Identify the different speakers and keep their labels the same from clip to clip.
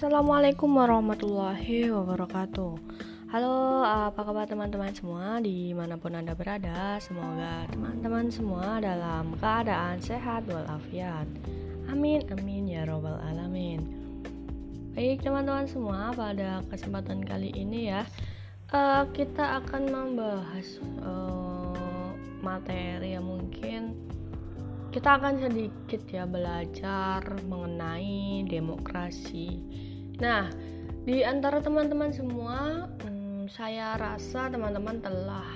Speaker 1: Assalamualaikum warahmatullahi wabarakatuh. Halo apa kabar teman-teman semua? Di mana pun anda berada Semoga teman-teman semua dalam keadaan sehat walafiat. Amin amin ya robbal alamin. Baik teman-teman semua pada kesempatan kali ini ya uh, Kita akan membahas uh, materi yang mungkin kita akan sedikit ya belajar mengenai demokrasi. Nah, di antara teman-teman semua, hmm, saya rasa teman-teman telah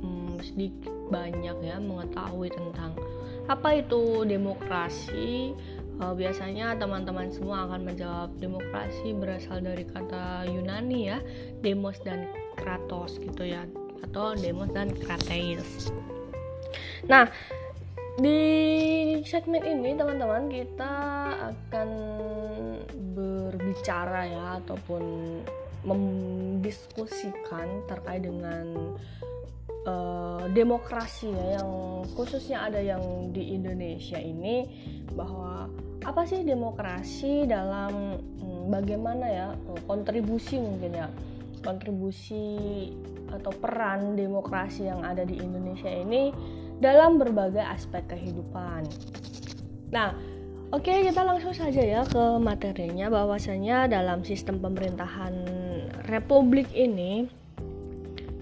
Speaker 1: hmm, sedikit banyak ya mengetahui tentang apa itu demokrasi. Uh, biasanya teman-teman semua akan menjawab demokrasi berasal dari kata Yunani ya, demos dan kratos gitu ya, atau demos dan krateis. Nah, di segmen ini teman-teman kita akan berbicara ya ataupun mendiskusikan terkait dengan uh, demokrasi ya yang khususnya ada yang di Indonesia ini bahwa apa sih demokrasi dalam hmm, bagaimana ya kontribusi mungkin ya kontribusi atau peran demokrasi yang ada di Indonesia ini dalam berbagai aspek kehidupan. Nah, oke okay, kita langsung saja ya ke materinya bahwasanya dalam sistem pemerintahan republik ini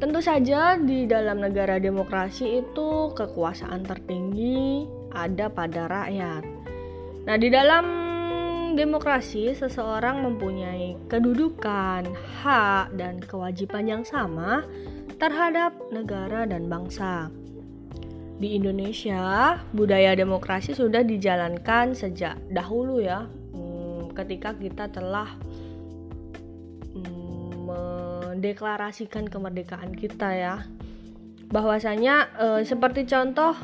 Speaker 1: tentu saja di dalam negara demokrasi itu kekuasaan tertinggi ada pada rakyat. Nah, di dalam demokrasi seseorang mempunyai kedudukan, hak dan kewajiban yang sama terhadap negara dan bangsa. Di Indonesia, budaya demokrasi sudah dijalankan sejak dahulu ya, hmm, ketika kita telah hmm, mendeklarasikan kemerdekaan kita ya. Bahwasanya e, seperti contoh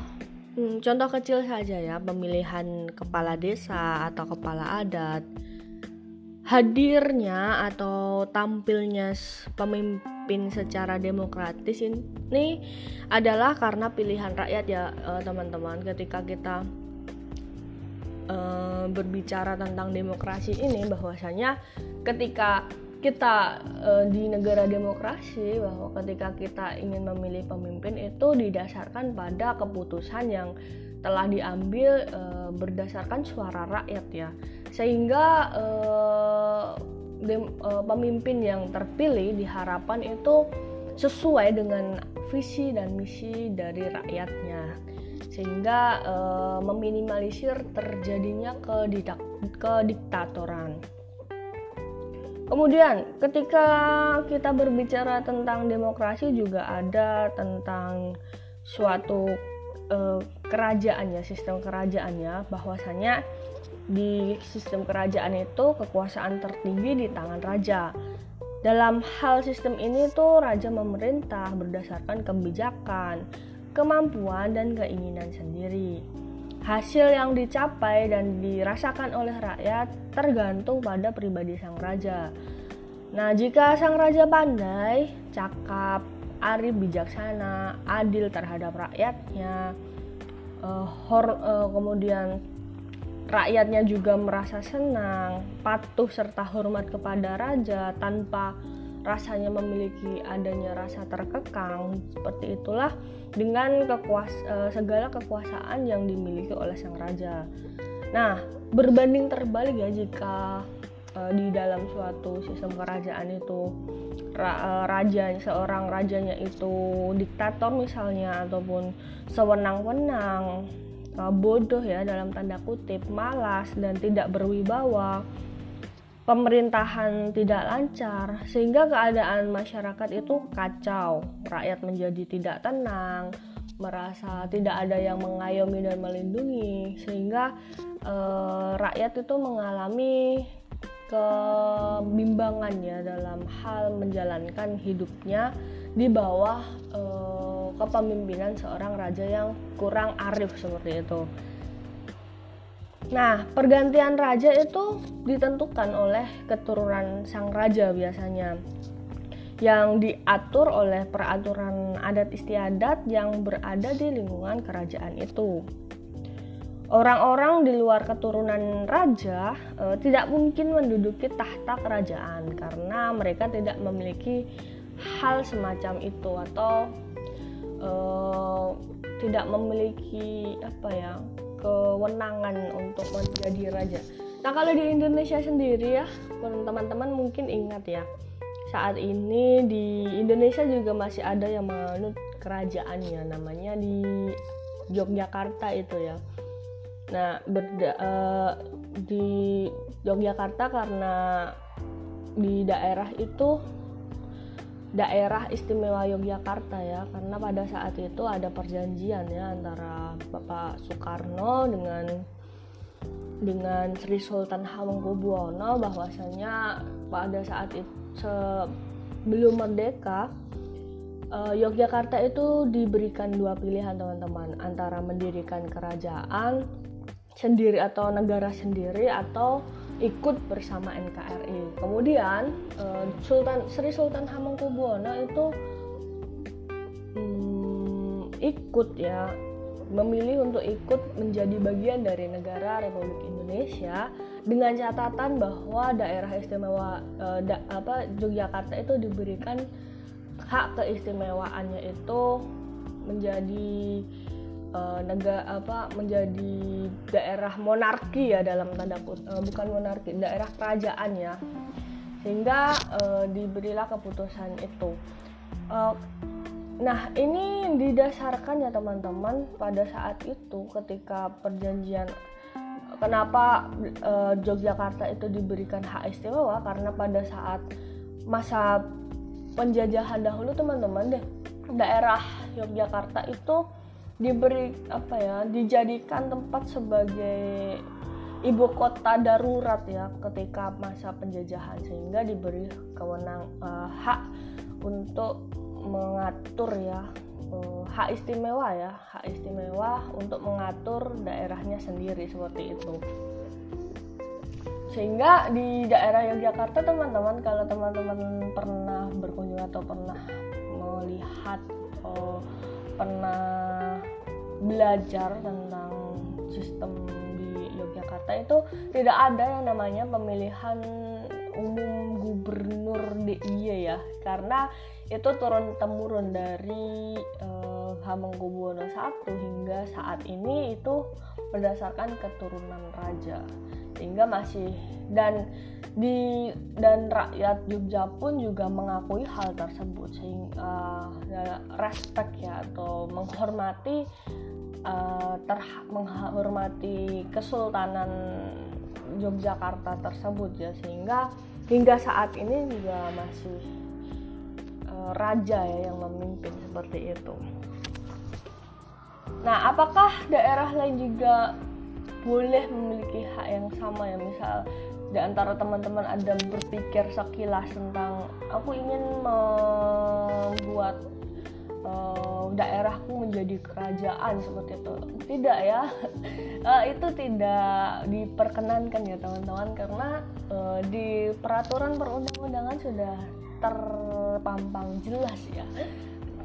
Speaker 1: hmm, contoh kecil saja ya, pemilihan kepala desa atau kepala adat hadirnya atau tampilnya pemimpin dipimpin secara demokratis ini adalah karena pilihan rakyat ya eh, teman-teman. Ketika kita uh, berbicara tentang demokrasi ini bahwasanya ketika kita uh, di negara demokrasi bahwa ketika kita ingin memilih pemimpin itu didasarkan pada keputusan yang telah diambil uh, berdasarkan suara rakyat ya. Sehingga uh, dem, uh, pemimpin yang terpilih diharapkan itu sesuai dengan visi dan misi dari rakyatnya sehingga uh, meminimalisir terjadinya kedidak kediktatoran. Kemudian ketika kita berbicara tentang demokrasi juga ada tentang suatu uh, kerajaan ya sistem kerajaannya bahwasanya di sistem kerajaan itu kekuasaan tertinggi di tangan raja. Dalam hal sistem ini tuh raja memerintah berdasarkan kebijakan, kemampuan dan keinginan sendiri. Hasil yang dicapai dan dirasakan oleh rakyat tergantung pada pribadi sang raja. Nah, jika sang raja pandai, cakap, arif bijaksana, adil terhadap rakyatnya, uh, hor, uh, kemudian rakyatnya juga merasa senang, patuh serta hormat kepada raja tanpa rasanya memiliki adanya rasa terkekang. Seperti itulah dengan kekuas eh, segala kekuasaan yang dimiliki oleh sang raja. Nah, berbanding terbalik ya jika uh, di dalam suatu sistem kerajaan itu uh, raja seorang rajanya itu diktator misalnya ataupun sewenang-wenang bodoh ya dalam tanda kutip, malas dan tidak berwibawa, pemerintahan tidak lancar sehingga keadaan masyarakat itu kacau, rakyat menjadi tidak tenang, merasa tidak ada yang mengayomi dan melindungi sehingga eh, rakyat itu mengalami kebimbangan ya dalam hal menjalankan hidupnya di bawah uh, kepemimpinan seorang raja yang kurang arif seperti itu. Nah, pergantian raja itu ditentukan oleh keturunan sang raja biasanya yang diatur oleh peraturan adat istiadat yang berada di lingkungan kerajaan itu. orang-orang di luar keturunan raja uh, tidak mungkin menduduki tahta kerajaan karena mereka tidak memiliki hal semacam itu atau uh, tidak memiliki apa ya kewenangan untuk menjadi raja. Nah kalau di Indonesia sendiri ya teman-teman mungkin ingat ya saat ini di Indonesia juga masih ada yang menganut kerajaannya namanya di Yogyakarta itu ya Nah, berda, uh, di Yogyakarta karena di daerah itu daerah istimewa Yogyakarta ya karena pada saat itu ada perjanjian ya antara Bapak Soekarno dengan dengan Sri Sultan Hamengkubuwono bahwasanya pada saat itu sebelum merdeka uh, Yogyakarta itu diberikan dua pilihan teman-teman. Antara mendirikan kerajaan sendiri atau negara sendiri atau ikut bersama NKRI. Kemudian uh, Sultan Sri Sultan Hamengkubuwono itu um, ikut ya memilih untuk ikut menjadi bagian dari negara Republik Indonesia dengan catatan bahwa daerah istimewa uh, da, apa Yogyakarta itu diberikan hak keistimewaannya itu menjadi uh, negara apa menjadi daerah monarki ya dalam tanda kutip uh, bukan monarki daerah kerajaan ya. Sehingga uh, diberilah keputusan itu. Uh, nah ini didasarkan ya teman-teman pada saat itu ketika perjanjian kenapa uh, Yogyakarta itu diberikan hak istimewa? Karena pada saat masa penjajahan dahulu teman-teman deh daerah Yogyakarta itu diberi apa ya dijadikan tempat sebagai ibu kota darurat ya ketika masa penjajahan sehingga diberi kewenang uh, hak untuk mengatur ya uh, hak istimewa ya hak istimewa untuk mengatur daerahnya sendiri seperti itu. Sehingga di daerah Yogyakarta teman-teman kalau teman-teman pernah berkunjung atau pernah melihat oh, pernah belajar tentang sistem di Yogyakarta itu tidak ada yang namanya pemilihan umum gubernur DIY ya. Karena itu turun temurun dari uh, Hamengkubuwono I hingga saat ini itu berdasarkan keturunan raja sehingga masih dan di dan rakyat Jogja pun juga mengakui hal tersebut sehingga uh, respect ya atau menghormati uh, menghormati kesultanan Yogyakarta tersebut ya sehingga hingga saat ini juga masih uh, raja ya yang memimpin seperti itu. Nah, apakah daerah lain juga boleh memiliki hak yang sama ya. Misal di antara teman-teman ada berpikir sekilas tentang aku ingin membuat uh, daerahku menjadi kerajaan seperti itu. Tidak ya. Uh, itu tidak diperkenankan ya teman-teman karena uh, di peraturan perundang-undangan sudah terpampang jelas ya.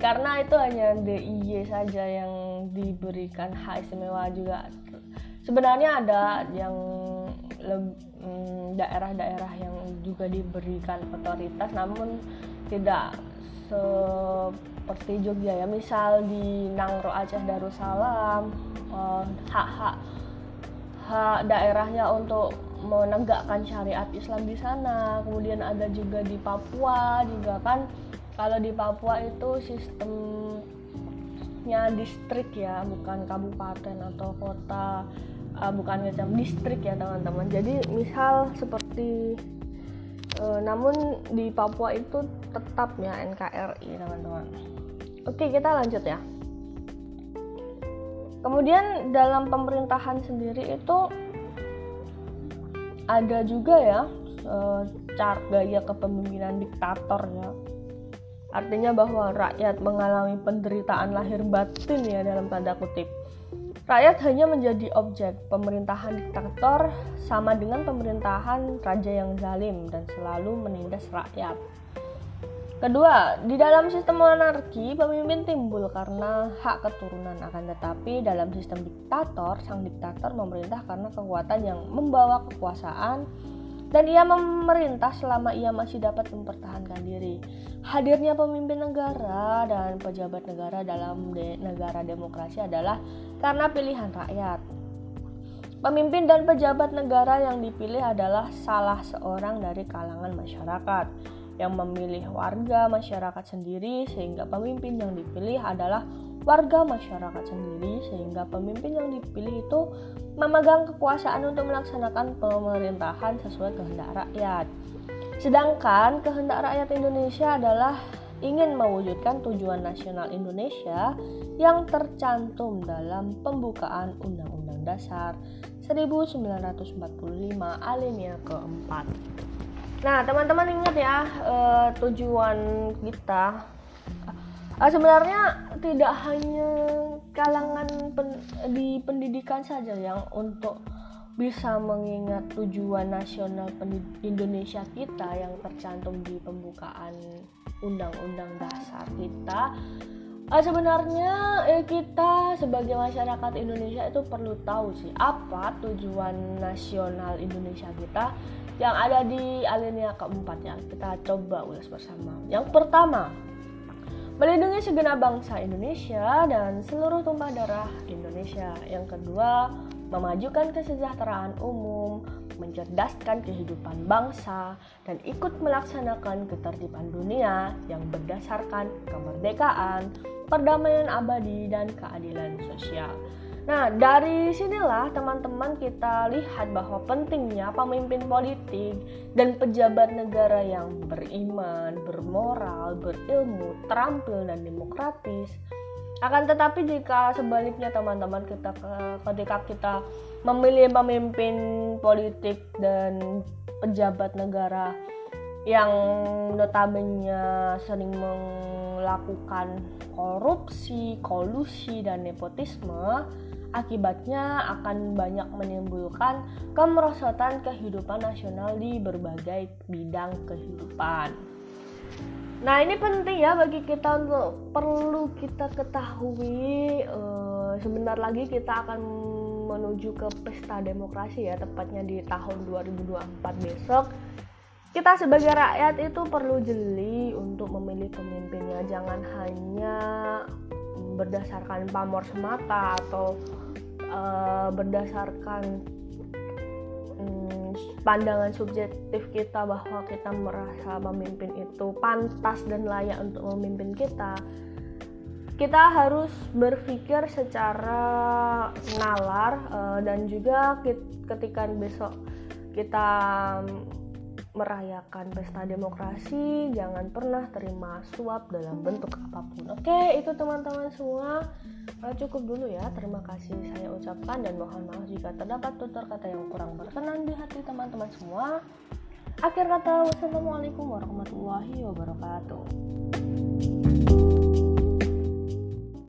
Speaker 1: Karena itu hanya DIY saja yang diberikan hak istimewa juga sebenarnya ada yang Mm, daerah-daerah yang juga diberikan otoritas namun tidak seperti Jogja ya. Misal di Nangro Aceh Darussalam eh, hak-hak hak daerahnya untuk menegakkan syariat Islam di sana. Kemudian ada juga di Papua juga kan. Kalau di Papua itu sistemnya distrik ya bukan kabupaten atau kota uh, bukan macam distrik ya teman-teman. Jadi misal seperti uh, namun di Papua itu tetapnya NKRI teman-teman. Oke kita lanjut ya. Kemudian dalam pemerintahan sendiri itu ada juga ya uh, cara gaya kepemimpinan diktator ya artinya bahwa rakyat mengalami penderitaan lahir batin ya dalam tanda kutip Rakyat hanya menjadi objek. Pemerintahan diktator sama dengan pemerintahan raja yang zalim dan selalu menindas rakyat. Kedua, di dalam sistem monarki, pemimpin timbul karena hak keturunan akan tetapi dalam sistem diktator, sang diktator memerintah karena kekuatan yang membawa kekuasaan dan ia memerintah selama ia masih dapat mempertahankan diri. Hadirnya pemimpin negara dan pejabat negara dalam de negara demokrasi adalah karena pilihan rakyat. Pemimpin dan pejabat negara yang dipilih adalah salah seorang dari kalangan masyarakat yang memilih warga masyarakat sendiri sehingga pemimpin yang dipilih adalah warga masyarakat sendiri sehingga pemimpin yang dipilih itu memegang kekuasaan untuk melaksanakan pemerintahan sesuai kehendak rakyat. Sedangkan kehendak rakyat Indonesia adalah ingin mewujudkan tujuan nasional Indonesia yang tercantum dalam pembukaan Undang-Undang Dasar 1945 alinea keempat. Nah, teman-teman ingat ya uh, tujuan kita. Uh, sebenarnya tidak hanya kalangan pen, di pendidikan saja yang untuk bisa mengingat tujuan nasional Indonesia kita yang tercantum di pembukaan Undang-Undang Dasar kita. Uh, sebenarnya eh, kita sebagai masyarakat Indonesia itu perlu tahu sih apa tujuan nasional Indonesia kita yang ada di alinea keempat ya kita coba ulas bersama yang pertama melindungi segenap bangsa Indonesia dan seluruh tumpah darah Indonesia. Yang kedua memajukan kesejahteraan umum mencerdaskan kehidupan bangsa dan ikut melaksanakan ketertiban dunia yang berdasarkan kemerdekaan perdamaian abadi dan keadilan sosial Nah, dari sinilah teman-teman kita lihat bahwa pentingnya pemimpin politik dan pejabat negara yang beriman, bermoral, berilmu, terampil, dan demokratis. Akan tetapi jika sebaliknya teman-teman kita ketika kita memilih pemimpin politik dan pejabat negara yang notabene sering melakukan korupsi, kolusi, dan nepotisme, Akibatnya akan banyak menimbulkan kemerosotan kehidupan nasional di berbagai bidang kehidupan. Nah ini penting ya bagi kita untuk perlu kita ketahui uh, sebentar lagi kita akan menuju ke pesta demokrasi ya tepatnya di tahun 2024 besok kita sebagai rakyat itu perlu jeli untuk memilih pemimpinnya. Jangan hanya berdasarkan pamor semata atau uh, berdasarkan um, pandangan subjektif kita bahwa kita merasa pemimpin itu pantas dan layak untuk memimpin kita kita harus berpikir secara nalar uh, dan juga ketika besok kita merayakan pesta demokrasi, jangan pernah terima suap dalam bentuk apa pun. Oke, itu teman-teman semua. Uh, cukup dulu ya. Terima kasih saya ucapkan dan mohon maaf jika terdapat tutur kata yang kurang berkenan di hati teman-teman semua. Akhir kata, wassalamualaikum warahmatullahi wabarakatuh.